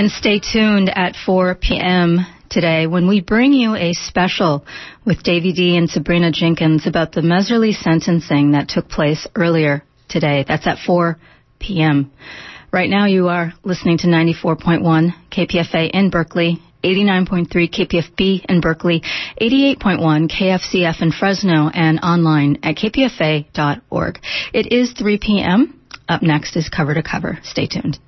And stay tuned at 4 p.m. today when we bring you a special with Davy D and Sabrina Jenkins about the Mehserle sentencing that took place earlier today. That's at 4 p.m. Right now you are listening to 94.1 KPFA in Berkeley 89.3 KPFB in Berkeley, 88.1 KFCF in Fresno, and online at kpfa.org. It is 3 p.m. Up next is Cover to Cover. Stay tuned.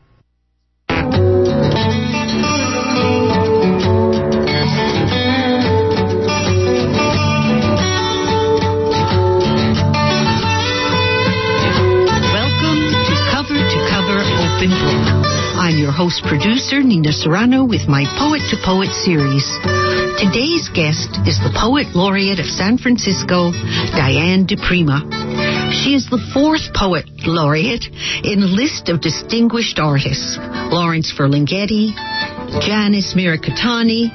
I'm your host producer, Nina Serrano, with my Poet to Poet series. Today's guest is the Poet Laureate of San Francisco, Diane di Prima. She is the fourth Poet Laureate in a list of distinguished artists Lawrence Ferlinghetti, Janice Mirikitani,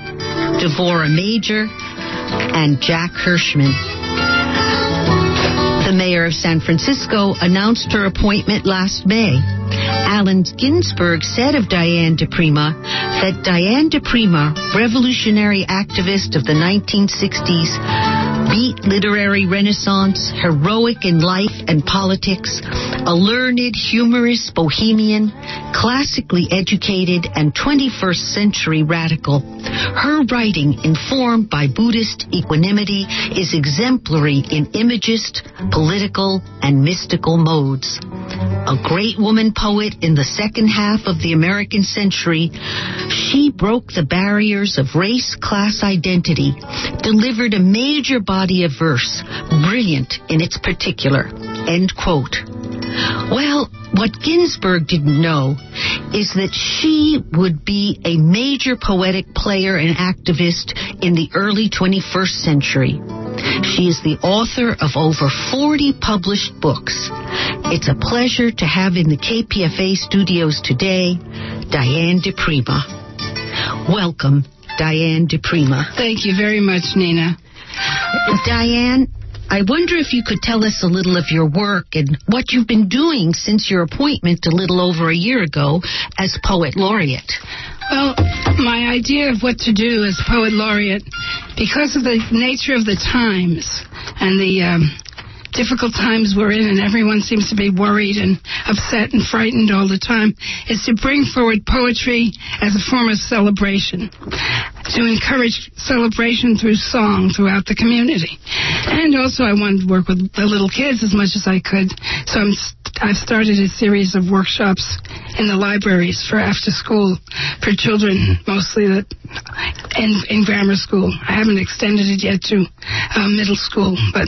Devorah Major, and Jack Hirschman. The mayor of San Francisco announced her appointment last May. Allen Ginsberg said of Diane di Prima that Diane di Prima, revolutionary activist of the 1960s, beat literary renaissance, heroic in life and politics, a learned, humorous bohemian, classically educated, and 21st century radical. Her writing, informed by Buddhist equanimity, is exemplary in imagist, political, and mystical modes. A great woman poet in the second half of the American century, she broke the barriers of race class identity, delivered a major body of verse, brilliant in its particular. End quote. Well, what Ginsberg didn't know is that she would be a major poetic player and activist in the early 21st century. She is the author of over 40 published books. It's a pleasure to have in the KPFA studios today Diane di Prima. Welcome, Diane di Prima. Thank you very much, Nina. Diane, I wonder if you could tell us a little of your work and what you've been doing since your appointment a little over a year ago as Poet Laureate. Well, my idea of what to do as Poet Laureate, because of the nature of the times and the um, difficult times we're in, and everyone seems to be worried and upset and frightened all the time, is to bring forward poetry as a form of celebration, to encourage celebration through song throughout the community. And also, I wanted to work with the little kids as much as I could, so I'm I've started a series of workshops in the libraries for after school for children, mostly that in, in grammar school. I haven't extended it yet to uh, middle school, but.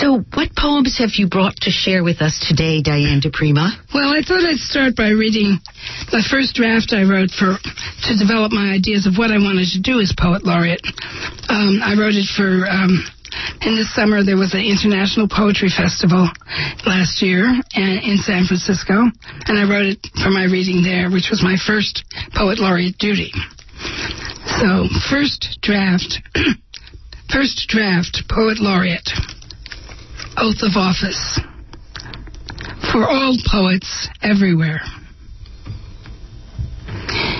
So, what poems have you brought to share with us today, Diane di Prima? Well, I thought I'd start by reading the first draft I wrote for to develop my ideas of what I wanted to do as poet laureate. Um, I wrote it for. Um, in the summer, there was an international poetry festival last year uh, in San Francisco, and I wrote it for my reading there, which was my first poet laureate duty. So, first draft, first draft, poet laureate, oath of office for all poets everywhere.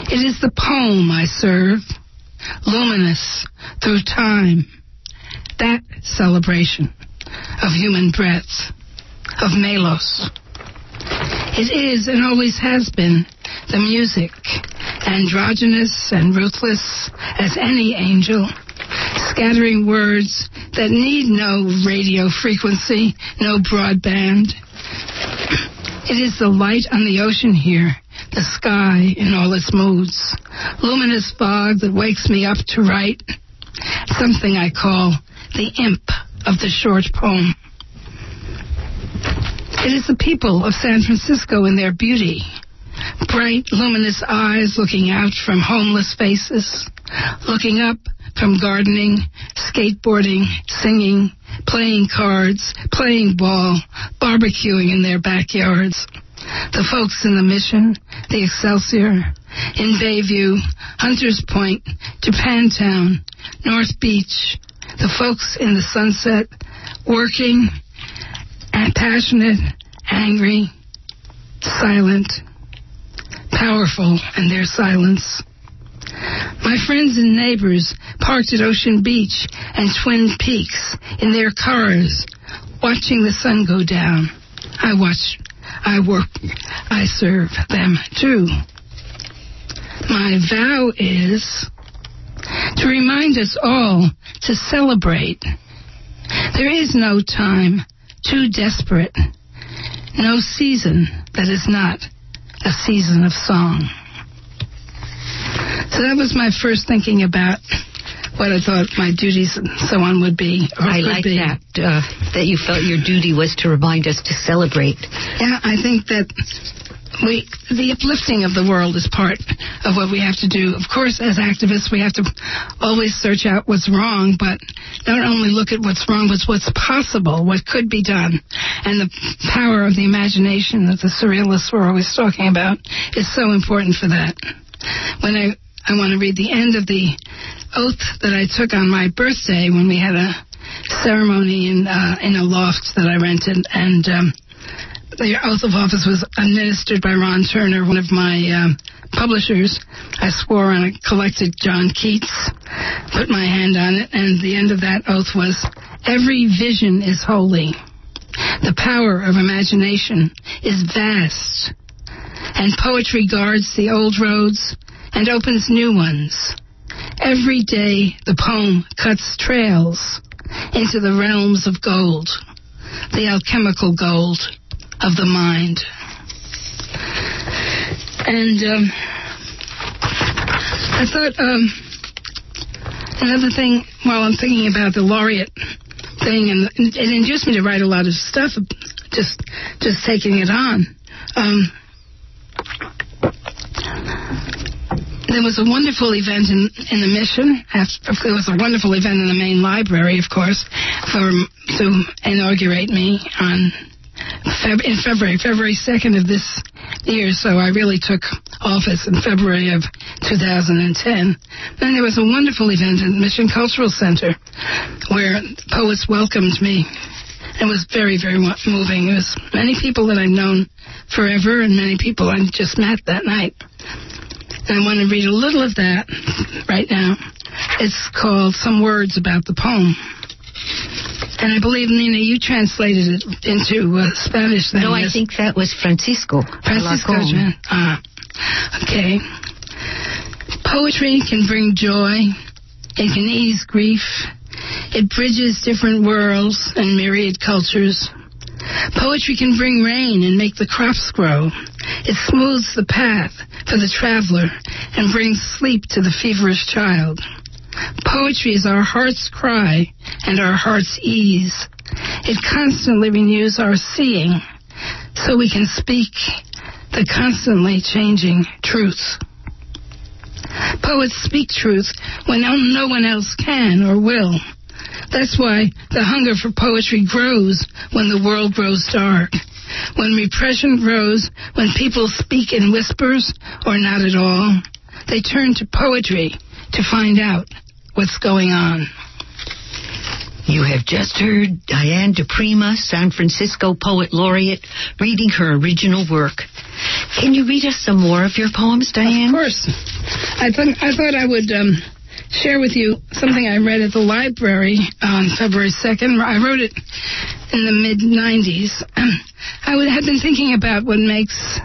It is the poem I serve, luminous through time that celebration of human breath, of Melos. It is and always has been the music, androgynous and ruthless as any angel, scattering words that need no radio frequency, no broadband. It is the light on the ocean here, the sky in all its moods, luminous fog that wakes me up to write, something I call the imp of the short poem. It is the people of San Francisco in their beauty. Bright, luminous eyes looking out from homeless faces, looking up from gardening, skateboarding, singing, playing cards, playing ball, barbecuing in their backyards. The folks in the Mission, the Excelsior, in Bayview, Hunters Point, Japantown, North Beach, the folks in the sunset working and passionate, angry, silent, powerful in their silence. My friends and neighbors parked at Ocean Beach and Twin Peaks in their cars, watching the sun go down. I watch, I work, I serve them too. My vow is to remind us all to celebrate. There is no time too desperate, no season that is not a season of song. So that was my first thinking about what I thought my duties and so on would be. I like be. that, uh, that you felt your duty was to remind us to celebrate. Yeah, I think that we the uplifting of the world is part of what we have to do. Of course, as activists, we have to always search out what's wrong, but not only look at what's wrong, but what's possible, what could be done, and the power of the imagination that the surrealists were always talking about is so important for that. When I I want to read the end of the oath that I took on my birthday when we had a ceremony in uh, in a loft that I rented, and um, the oath of office was administered by Ron Turner, one of my um, publishers. I swore on it, collected John Keats, put my hand on it, and the end of that oath was, "Every vision is holy. The power of imagination is vast." And poetry guards the old roads and opens new ones. Every day the poem cuts trails into the realms of gold, the alchemical gold of the mind. And um, I thought um, another thing while I'm thinking about the laureate thing, and it induced me to write a lot of stuff, just just taking it on. Um, there was a wonderful event in, in the mission. There was a wonderful event in the main library, of course, for to inaugurate me on in February, February 2nd of this year. So I really took office in February of 2010. Then there was a wonderful event at Mission Cultural Center where poets welcomed me. It was very, very moving. It was many people that I've known forever and many people I just met that night. And I want to read a little of that right now. It's called Some Words About the Poem. And I believe, Nina, you translated it into uh, Spanish then. No, I think that was Francisco. Francisco. Ah, okay. Poetry can bring joy. It can ease grief. It bridges different worlds and myriad cultures. Poetry can bring rain and make the crops grow. It smooths the path for the traveler and brings sleep to the feverish child. Poetry is our heart's cry and our heart's ease. It constantly renews our seeing so we can speak the constantly changing truth. Poets speak truth when no one else can or will. That's why the hunger for poetry grows when the world grows dark. When repression grows, when people speak in whispers or not at all, they turn to poetry to find out what's going on. You have just heard Diane DiPrima, San Francisco Poet Laureate, reading her original work. Can you read us some more of your poems, Diane? Of course. I thought I thought I would um, share with you something I read at the library on February 2nd. I wrote it in the mid 90s. I would, had been thinking about what makes.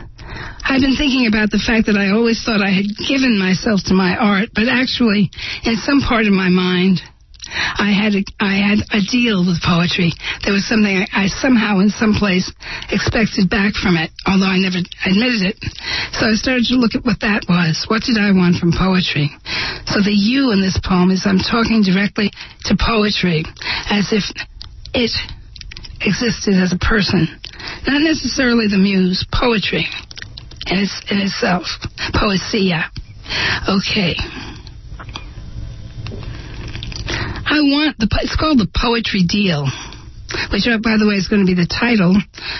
I've been thinking about the fact that I always thought I had given myself to my art, but actually, in some part of my mind, I had a, I had a deal with poetry. There was something I, I somehow in some place expected back from it, although I never admitted it. So I started to look at what that was. What did I want from poetry? So the you in this poem is I'm talking directly to poetry as if it existed as a person, not necessarily the muse, poetry in, its, in itself, poesia. Okay. I want the it's called the poetry deal, which uh, by the way is going to be the title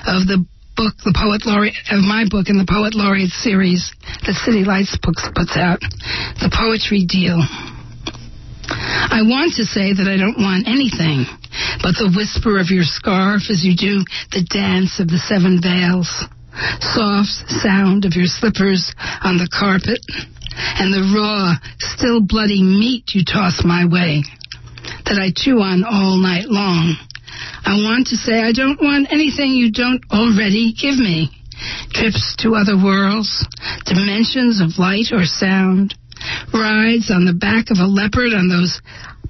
of the book, the poet laureate of my book in the poet laureate series that City Lights books puts out, the poetry deal. I want to say that I don't want anything but the whisper of your scarf as you do the dance of the seven veils. Soft sound of your slippers on the carpet, and the raw, still bloody meat you toss my way that I chew on all night long. I want to say I don't want anything you don't already give me. Trips to other worlds, dimensions of light or sound, rides on the back of a leopard on those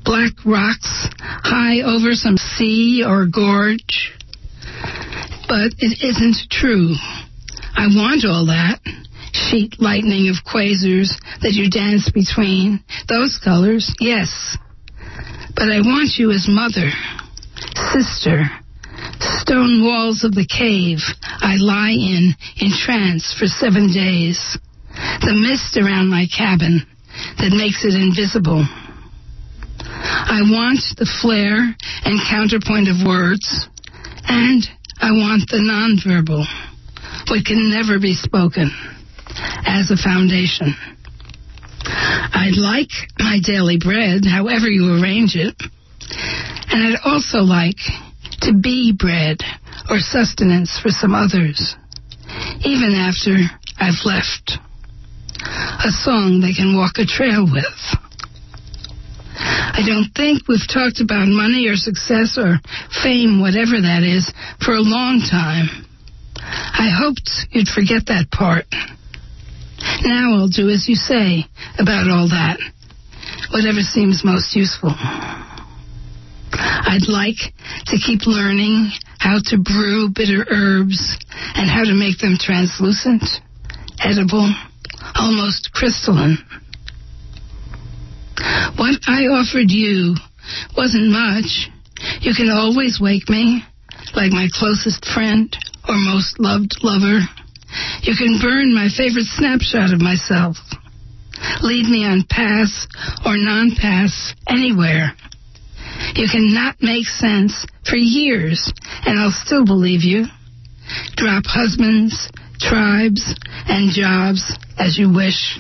black rocks high over some sea or gorge. But it isn't true. I want all that. Sheet lightning of quasars that you dance between. Those colors, yes. But I want you as mother, sister, stone walls of the cave I lie in, in trance for seven days. The mist around my cabin that makes it invisible. I want the flare and counterpoint of words, and I want the nonverbal, what can never be spoken, as a foundation. I'd like my daily bread, however you arrange it, and I'd also like to be bread or sustenance for some others, even after I've left. A song they can walk a trail with. I don't think we've talked about money or success or fame, whatever that is, for a long time. I hoped you'd forget that part. Now I'll do as you say about all that, whatever seems most useful. I'd like to keep learning how to brew bitter herbs and how to make them translucent, edible, almost crystalline. What I offered you wasn't much. You can always wake me, like my closest friend or most loved lover. You can burn my favorite snapshot of myself. Lead me on pass or non-pass anywhere. You cannot make sense for years, and I'll still believe you. Drop husbands, tribes, and jobs as you wish.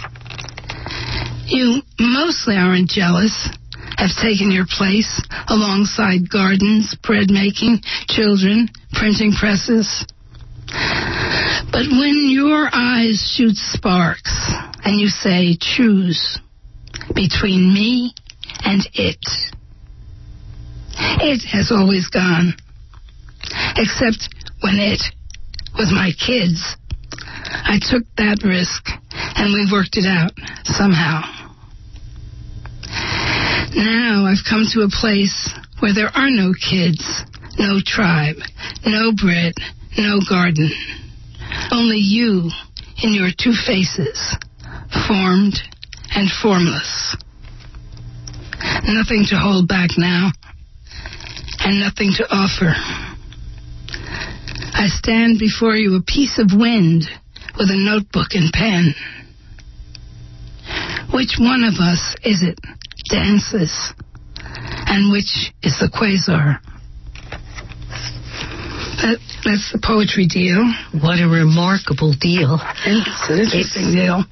You mostly aren't jealous, have taken your place alongside gardens, bread making, children, printing presses. But when your eyes shoot sparks and you say, choose between me and it, it has always gone. Except when it was my kids. I took that risk and we worked it out somehow. Now I've come to a place where there are no kids, no tribe, no bread, no garden. Only you in your two faces, formed and formless. Nothing to hold back now, and nothing to offer. I stand before you a piece of wind with a notebook and pen. Which one of us is it dances, and which is the quasar? That, that's the poetry deal. What a remarkable deal. It's an interesting deal.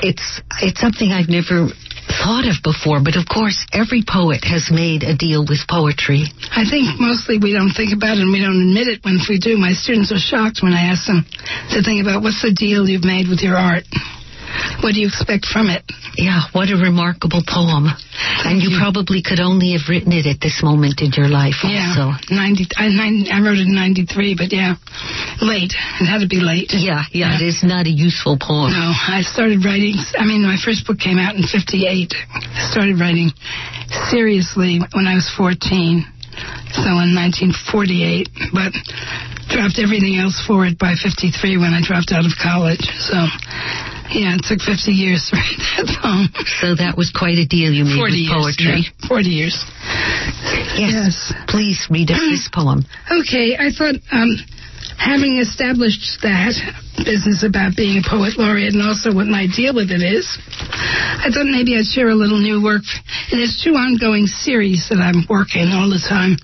It's it's something I've never thought of before, but of course every poet has made a deal with poetry. I think mostly we don't think about it and we don't admit it when we do. My students are shocked when I ask them to think about what's the deal you've made with your art. What do you expect from it? Yeah, what a remarkable poem. and you, you. probably could only have written it at this moment in your life Yeah, also. ninety. I, nine, I wrote it in '93, but yeah, late. It had to be late. Yeah, yeah, it is not a useful poem. No, I started writing. I mean, my first book came out in '58. I started writing seriously when I was 14, so in 1948. But dropped everything else for it by '53 when I dropped out of college. So, yeah, it took 50 years to write that song. So that was quite a deal you made 40 with years. poetry. yeah, 40 years. Yes. Yes. Please read us this poem. Okay, I thought, um, having established that business about being a poet laureate and also what my deal with it is, I thought maybe I'd share a little new work. And there's two ongoing series that I'm working all the time.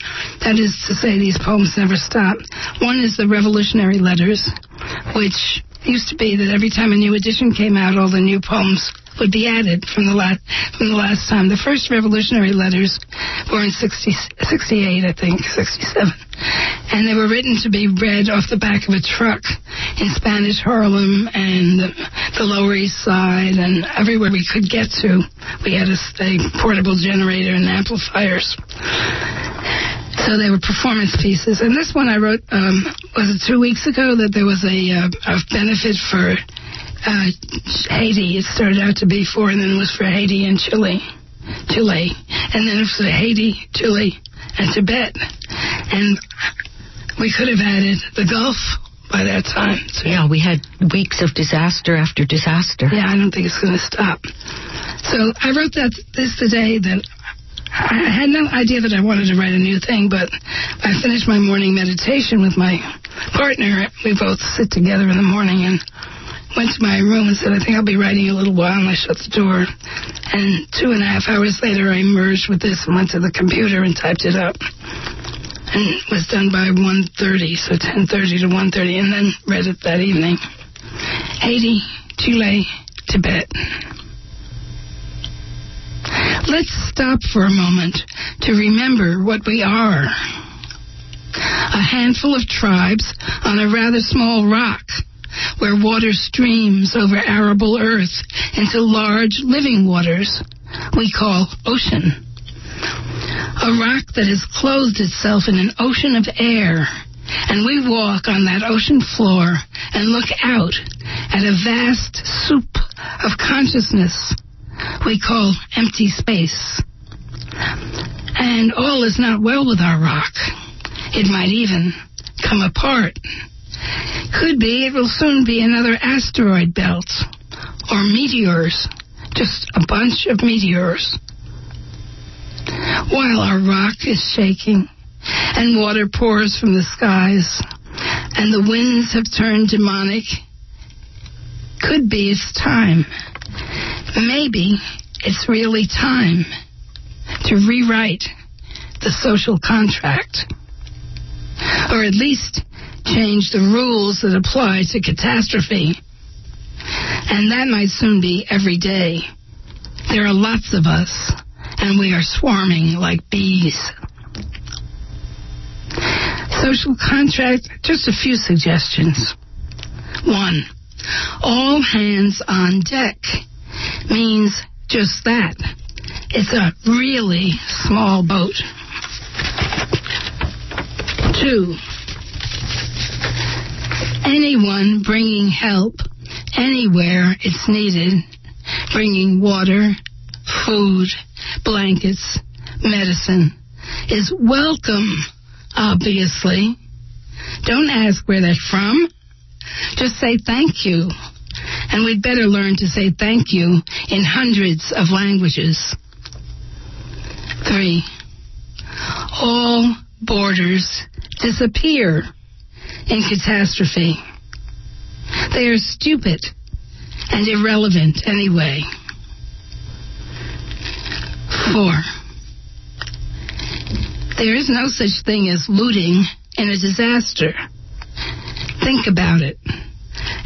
That is to say, these poems never stop. One is the Revolutionary Letters, which used to be that every time a new edition came out, all the new poems would be added from the last from the last time. The first Revolutionary Letters were in 60, 68, I think, 67, and they were written to be read off the back of a truck in Spanish Harlem and the Lower East Side and everywhere we could get to. We had a, a portable generator and amplifiers. So they were performance pieces. And this one I wrote, um, was it two weeks ago that there was a, uh, a benefit for uh, Haiti. It started out to be for, and then it was for Haiti and Chile. Chile. And then it was for Haiti, Chile, and Tibet. And we could have added the Gulf by that time. So, yeah, we had weeks of disaster after disaster. Yeah, I don't think it's going to stop. So I wrote that this today that I had no idea that I wanted to write a new thing, but I finished my morning meditation with my partner. We both sit together in the morning and went to my room and said, I think I'll be writing a little while, and I shut the door. And two and a half hours later, I merged with this and went to the computer and typed it up. And it was done by 1.30, so 10.30 to 1.30, and then read it that evening. Haiti, Chile, Tibet. Let's stop for a moment to remember what we are. A handful of tribes on a rather small rock where water streams over arable earth into large living waters we call ocean. A rock that has clothed itself in an ocean of air, and we walk on that ocean floor and look out at a vast soup of consciousness we call empty space. And all is not well with our rock. It might even come apart. Could be it will soon be another asteroid belt or meteors, just a bunch of meteors. While our rock is shaking and water pours from the skies and the winds have turned demonic, could be it's time maybe it's really time to rewrite the social contract. Or at least change the rules that apply to catastrophe. And that might soon be every day. There are lots of us, and we are swarming like bees. Social contract, just a few suggestions. One, all hands on deck means just that. It's a really small boat. Two, anyone bringing help anywhere it's needed, bringing water, food, blankets, medicine, is welcome, obviously. Don't ask where they're from. Just say thank you and we'd better learn to say thank you in hundreds of languages. Three, all borders disappear in catastrophe. They are stupid and irrelevant anyway. Four, there is no such thing as looting in a disaster. Think about it.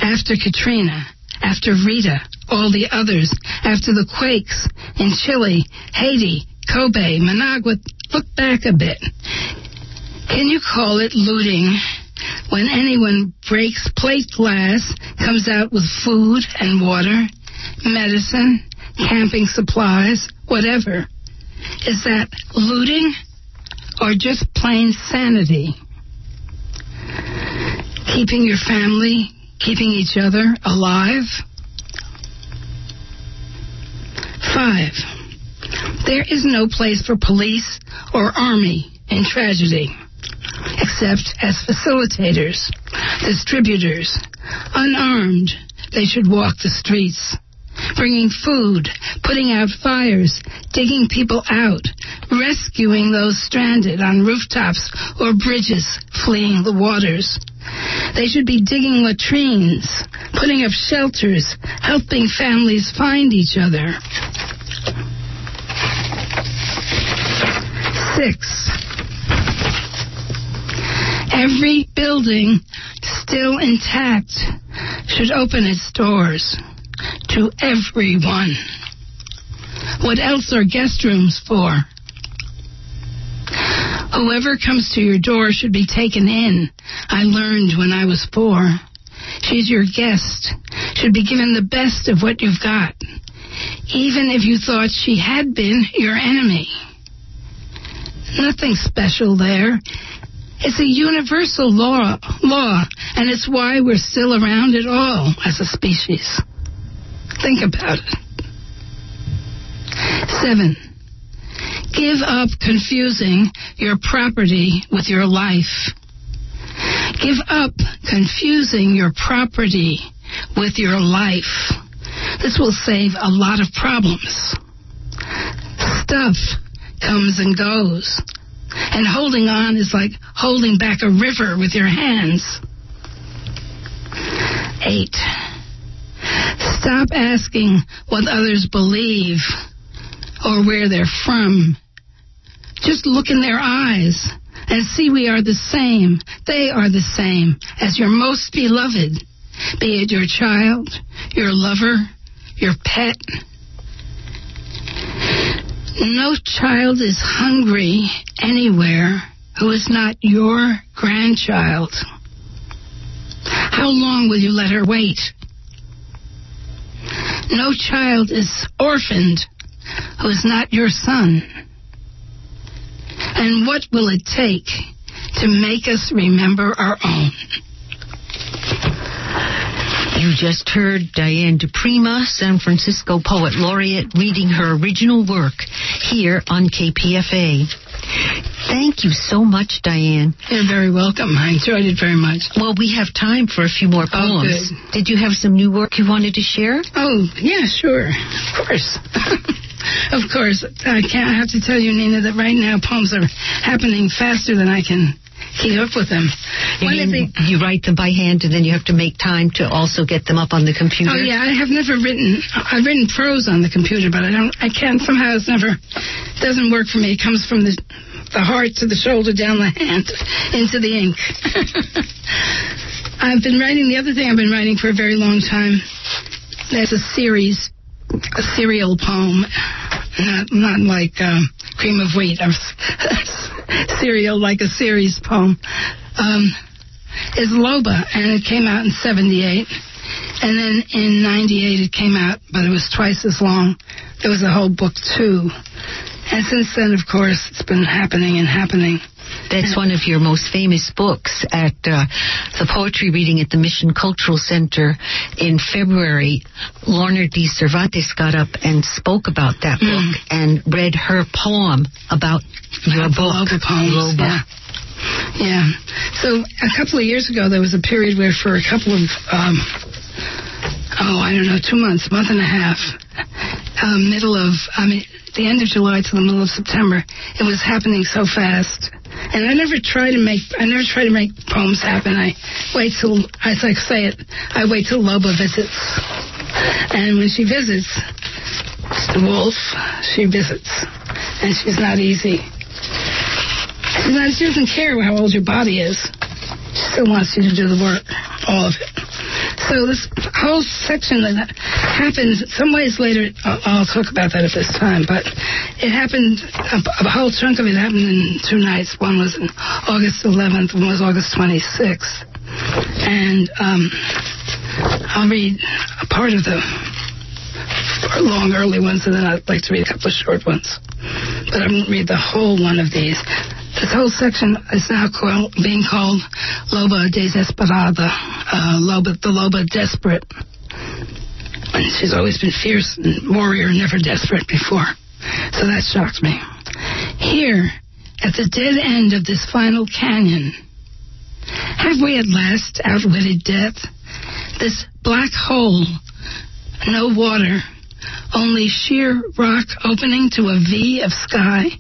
After Katrina, after Rita, all the others, after the quakes in Chile, Haiti, Kobe, Managua, look back a bit. Can you call it looting when anyone breaks plate glass, comes out with food and water, medicine, camping supplies, whatever? Is that looting or just plain sanity? Keeping your family, keeping each other alive. Five, there is no place for police or army in tragedy, except as facilitators, distributors, unarmed. They should walk the streets, bringing food, putting out fires, digging people out, rescuing those stranded on rooftops or bridges fleeing the waters. They should be digging latrines, putting up shelters, helping families find each other. Six. Every building still intact should open its doors to everyone. What else are guest rooms for? Whoever comes to your door should be taken in. I learned when I was four. She's your guest, should be given the best of what you've got, even if you thought she had been your enemy. Nothing special there. It's a universal law, law, and it's why we're still around at all as a species. Think about it. Seven. Give up confusing your property with your life. Give up confusing your property with your life. This will save a lot of problems. Stuff comes and goes. And holding on is like holding back a river with your hands. Eight. Stop asking what others believe or where they're from. Just look in their eyes and see we are the same. They are the same as your most beloved, be it your child, your lover, your pet. No child is hungry anywhere who is not your grandchild. How long will you let her wait? No child is orphaned who is not your son. And what will it take to make us remember our own? You just heard Diane DiPrima, San Francisco Poet Laureate, reading her original work here on KPFA. Thank you so much, Diane. You're very welcome. I enjoyed it very much. Well, we have time for a few more Oh, poems. good. Did you have some new work you wanted to share? Oh, yeah, sure. Of course. of course. I can't I have to tell you, Nina, that right now poems are happening faster than I can keep up with them. One of the, you write them by hand, and then you have to make time to also get them up on the computer. Oh yeah, I have never written. I've written prose on the computer, but I don't. I can't. Somehow it's never. Doesn't work for me. It comes from the the heart to the shoulder, down the hand, into the ink. I've been writing. The other thing I've been writing for a very long time. There's a series, a serial poem, not not like um, cream of wheat. or cereal, like a series poem. Um, is Loba, and it came out in '78. And then in 98 it came out, but it was twice as long. There was a whole book too. And since then, of course, it's been happening and happening. That's one of your most famous books at uh, the poetry reading at the Mission Cultural Center in February. Lorna Dee Cervantes got up and spoke about that Mm. book and read her poem about your the book. Poems, yeah. Yeah. So a couple of years ago, there was a period where, for a couple of, um, oh, I don't know, two months, month and a half, um, middle of, I mean, the end of July to the middle of September, it was happening so fast. And I never try to make, I never try to make poems happen. I wait till, as I say it, I wait till Loba visits. And when she visits, the wolf, she visits. And she's not easy. She doesn't care how old your body is. She still wants you to do the work, all of it. So this whole section that happened, some ways later, I'll, I'll talk about that at this time, but it happened, a, a whole chunk of it happened in two nights. One was August 11th, one was August 26th. And um, I'll read a part of the long early ones, and then I'd like to read a couple of short ones. But I won't read the whole one of these. This whole section is now called, being called Loba Desesperada, uh, Loba, the Loba Desperate. And she's always been fierce and warrior, never desperate before. So that shocks me. Here, at the dead end of this final canyon, have we at last outwitted death? This black hole, no water, only sheer rock opening to a V of sky,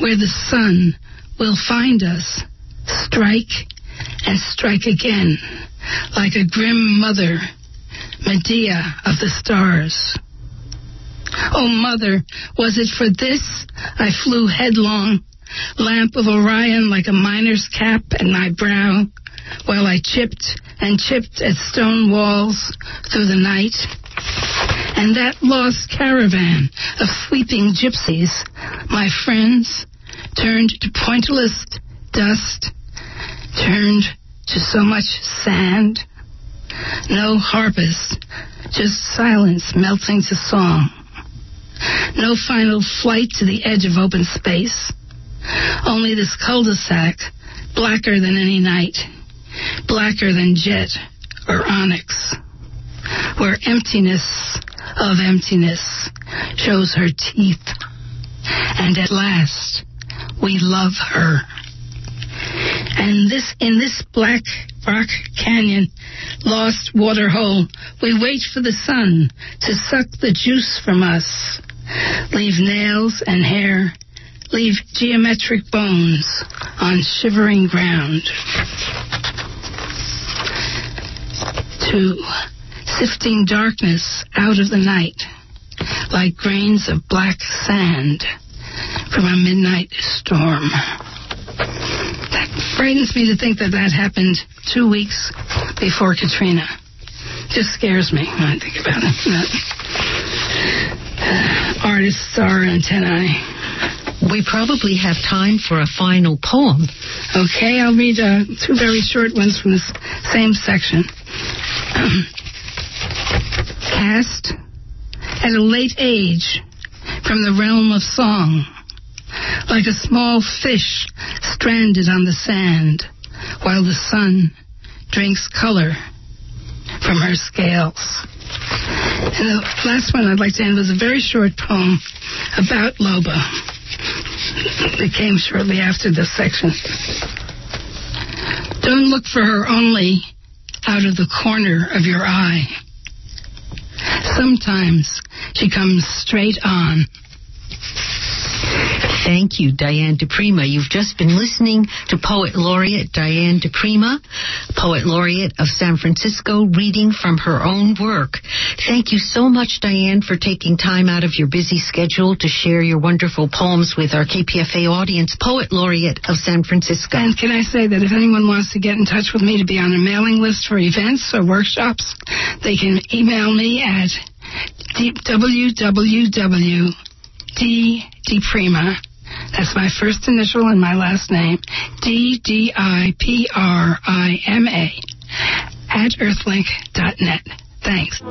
where the sun will find us, strike and strike again, like a grim mother, Medea of the stars. Oh, mother, was it for this I flew headlong, lamp of Orion like a miner's cap at my brow, while I chipped and chipped at stone walls through the night? And that lost caravan of sleeping gypsies, my friends, turned to pointless dust, turned to so much sand. No harpist, just silence melting to song. No final flight to the edge of open space. Only this cul-de-sac, blacker than any night, blacker than jet or onyx, where emptiness of emptiness shows her teeth. And at last, we love her. And this, in this black rock canyon, lost water hole, we wait for the sun to suck the juice from us, leave nails and hair, leave geometric bones on shivering ground. To sifting darkness out of the night, like grains of black sand from a midnight storm. That frightens me to think that that happened two weeks before Katrina. Just scares me when I think about it. Uh, artists are antennae. We probably have time for a final poem. Okay, I'll read uh, two very short ones from this same section. Um, cast at a late age from the realm of song, like a small fish stranded on the sand, while the sun drinks color from her scales. And the last one I'd like to end with a very short poem about Loba. It came shortly after this section. Don't look for her only out of the corner of your eye. Sometimes she comes straight on. Thank you, Diane DiPrima. You've just been listening to Poet Laureate Diane DiPrima, Poet Laureate of San Francisco, reading from her own work. Thank you so much, Diane, for taking time out of your busy schedule to share your wonderful poems with our KPFA audience, Poet Laureate of San Francisco. And can I say that if anyone wants to get in touch with me to be on a mailing list for events or workshops, they can email me at www.ddiprima that's my first initial and my last name. D D I P R I M A at earthlink.net. Thanks.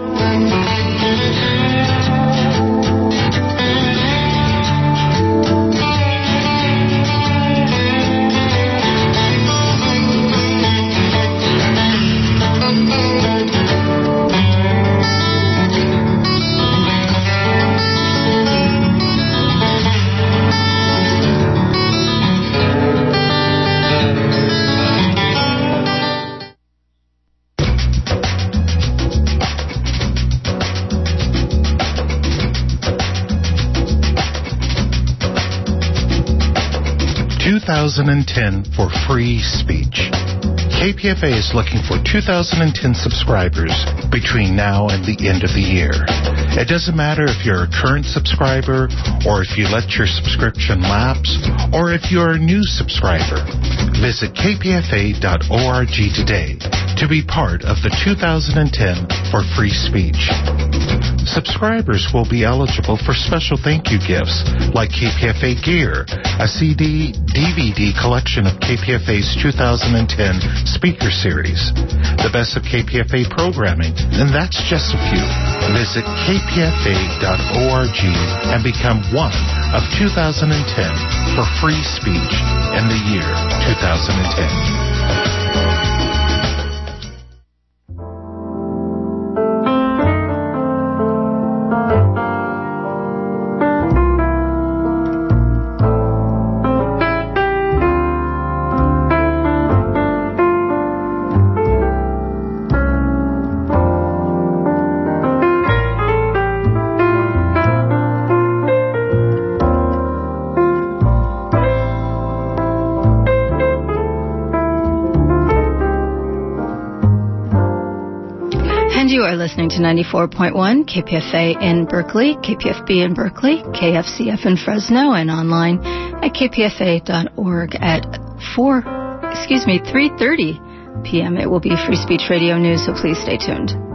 2010 for free speech. KPFA is looking for 2010 subscribers between now and the end of the year. It doesn't matter if you're a current subscriber or if you let your subscription lapse or if you're a new subscriber. Visit kpfa.org today to be part of the 2010 for free speech. Subscribers will be eligible for special thank you gifts like KPFA gear, a CD, DVD collection of KPFA's 2010 speaker series, the best of KPFA programming, and that's just a few. Visit kpfa.org and become one of 2010 for free speech in the year 2010. 94.1 KPFA in Berkeley, KPFB in Berkeley, KFCF in Fresno, and online at kpfa.org at 4, excuse me, 3.30 p.m. It will be Free Speech Radio News, so please stay tuned.